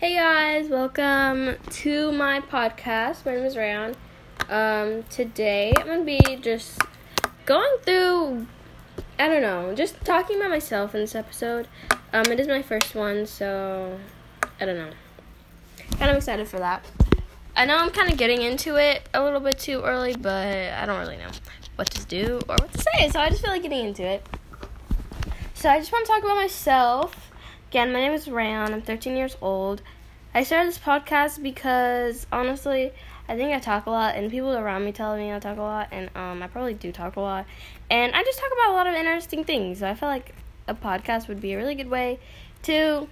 Hey guys, welcome to my podcast. My name is Rayon. Um, today I'm gonna be just going through, I don't know, just talking about myself in this episode. Um, it is my first one, so I don't know. Kind of excited for that. I know I'm kind of getting into it a little bit too early, but I don't really know what to do or what to say, so I just feel like getting into it. So I just want to talk about myself. Again, my name is Rayon. I'm 13 years old. I started this podcast because honestly, I think I talk a lot, and people around me tell me I talk a lot, and um, I probably do talk a lot. And I just talk about a lot of interesting things. So I feel like a podcast would be a really good way to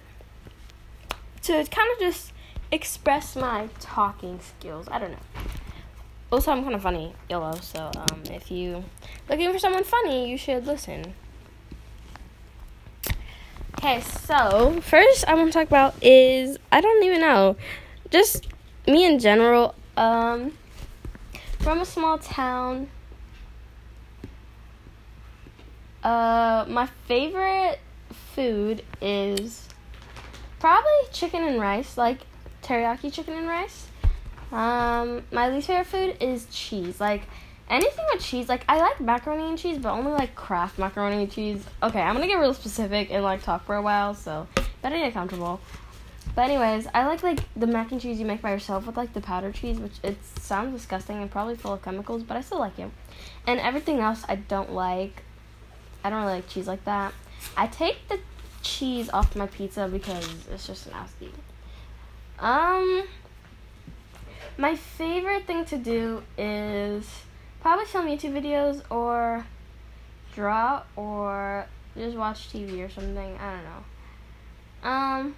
to kind of just express my talking skills. I don't know. Also, I'm kind of funny, yellow. So um, if you looking for someone funny, you should listen. Okay, so first I want to talk about is I don't even know, just me in general. Um, from a small town. Uh, my favorite food is probably chicken and rice, like teriyaki chicken and rice. Um, my least favorite food is cheese, like anything with cheese. Like I like macaroni and cheese, but only like Kraft macaroni and cheese. Okay, I'm gonna get real specific and like talk for a while, so better get comfortable. But anyways, I like like the mac and cheese you make by yourself with like the powdered cheese, which it sounds disgusting and probably full of chemicals, but I still like it. And everything else I don't like. I don't really like cheese like that. I take the cheese off my pizza because it's just nasty. Um, my favorite thing to do is probably film YouTube videos or draw or just watch TV or something. I don't know. Um,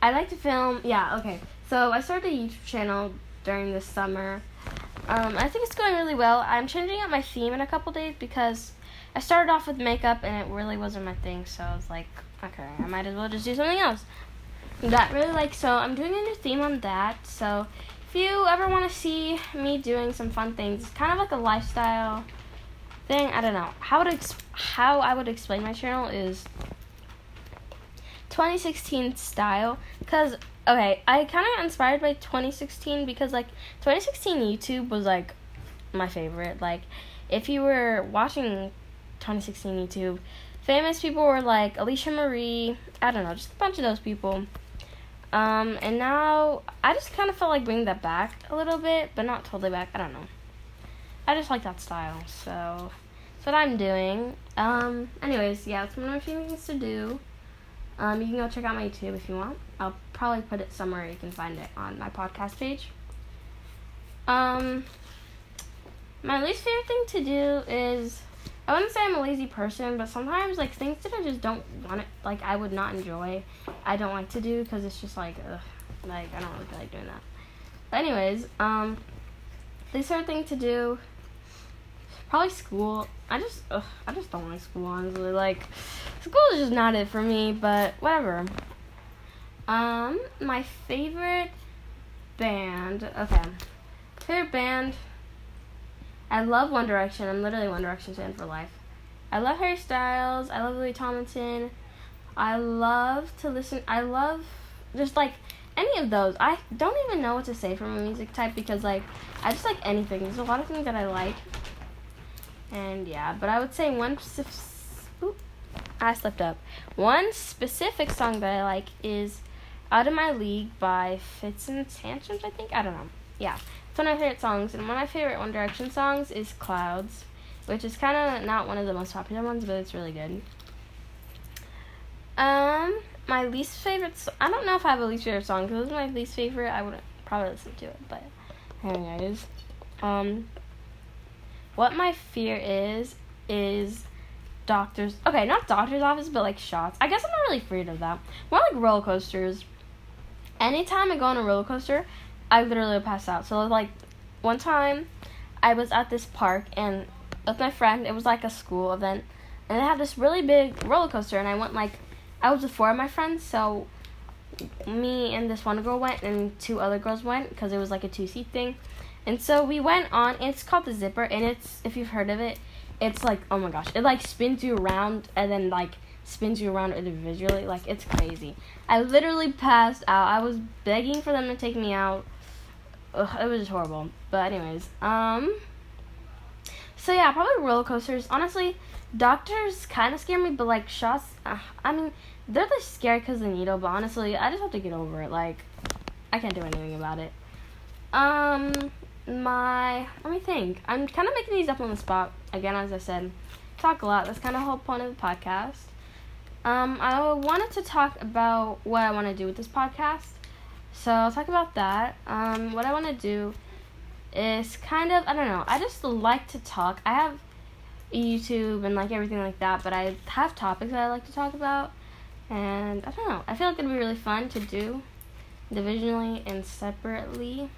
I like to film. Yeah, okay. So I started a YouTube channel during the summer. Um, I think it's going really well. I'm changing up my theme in a couple days because I started off with makeup and it really wasn't my thing. So I was like, okay, I might as well just do something else. That really like so I'm doing a new theme on that. So if you ever want to see me doing some fun things, it's kind of like a lifestyle thing. I don't know how would ex- how I would explain my channel is 2016 style because okay i kind of got inspired by 2016 because like 2016 youtube was like my favorite like if you were watching 2016 youtube famous people were like alisha marie i don't know just a bunch of those people um and now i just kind of felt like bringing that back a little bit but not totally back i don't know i just like that style so that's what i'm doing um anyways yeah it's one of my favorite things to do um, you can go check out my YouTube if you want. I'll probably put it somewhere you can find it on my podcast page. Um, my least favorite thing to do is I wouldn't say I'm a lazy person, but sometimes like things that I just don't want it, like I would not enjoy, I don't like to do because it's just like, ugh, like I don't really like doing that. But anyways, um, least favorite thing to do Probably school. I just, ugh, I just don't like school. Honestly, like, school is just not it for me. But whatever. Um, my favorite band. Okay, favorite band. I love One Direction. I'm literally One Direction fan for life. I love Harry Styles. I love Louis Tomlinson. I love to listen. I love just like any of those. I don't even know what to say from a music type because like I just like anything. There's a lot of things that I like. And yeah, but I would say one oop, I slipped up. One specific song that I like is Out of My League by Fitz and Tantrums, I think. I don't know. Yeah. It's one of my favorite songs. And one of my favorite One Direction songs is Clouds, which is kind of not one of the most popular ones, but it's really good. Um, my least favorite. So- I don't know if I have a least favorite song. Because it was my least favorite, I wouldn't probably listen to it. But, anyways, um, what my fear is is doctors. Okay, not doctor's office, but like shots. I guess I'm not really afraid of that. More like roller coasters. Anytime I go on a roller coaster, I literally pass out. So like one time, I was at this park and with my friend. It was like a school event, and they had this really big roller coaster. And I went like I was with four of my friends, so me and this one girl went, and two other girls went because it was like a two seat thing. And so we went on. It's called the Zipper, and it's if you've heard of it, it's like oh my gosh, it like spins you around and then like spins you around individually. Like it's crazy. I literally passed out. I was begging for them to take me out. Ugh, it was just horrible. But anyways, um. So yeah, probably roller coasters. Honestly, doctors kind of scare me, but like shots. Uh, I mean, they're the scary because the needle. But honestly, I just have to get over it. Like, I can't do anything about it. Um, my let me think. I'm kind of making these up on the spot again, as I said. Talk a lot. That's kind of the whole point of the podcast. Um, I wanted to talk about what I want to do with this podcast. So I'll talk about that. Um, what I want to do is kind of I don't know. I just like to talk. I have YouTube and like everything like that, but I have topics that I like to talk about, and I don't know. I feel like it'd be really fun to do divisionally and separately.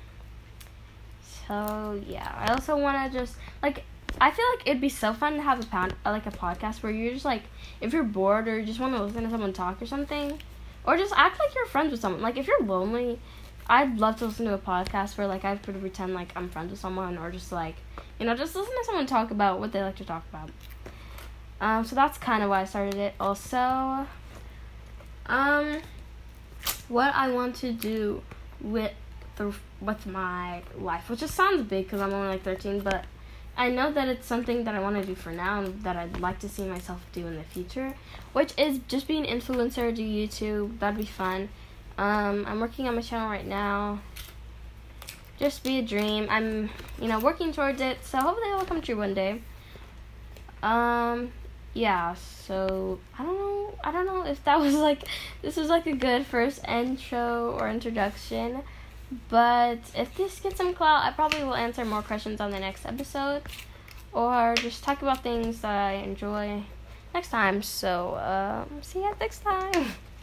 So yeah, I also want to just like I feel like it'd be so fun to have a pound like a podcast where you're just like if you're bored or you just want to listen to someone talk or something, or just act like you're friends with someone. Like if you're lonely, I'd love to listen to a podcast where like I pretend like I'm friends with someone or just like you know just listen to someone talk about what they like to talk about. Um, so that's kind of why I started it. Also, um, what I want to do with the with my life, which just sounds big because I'm only like 13, but I know that it's something that I want to do for now and that I'd like to see myself do in the future, which is just be an influencer, do YouTube. That'd be fun. Um, I'm working on my channel right now. Just be a dream. I'm, you know, working towards it, so hopefully it will come true one day. Um, yeah. So I don't know. I don't know if that was like this was like a good first intro or introduction. But if this gets some clout, I probably will answer more questions on the next episode or just talk about things that I enjoy next time. So, um, see you next time.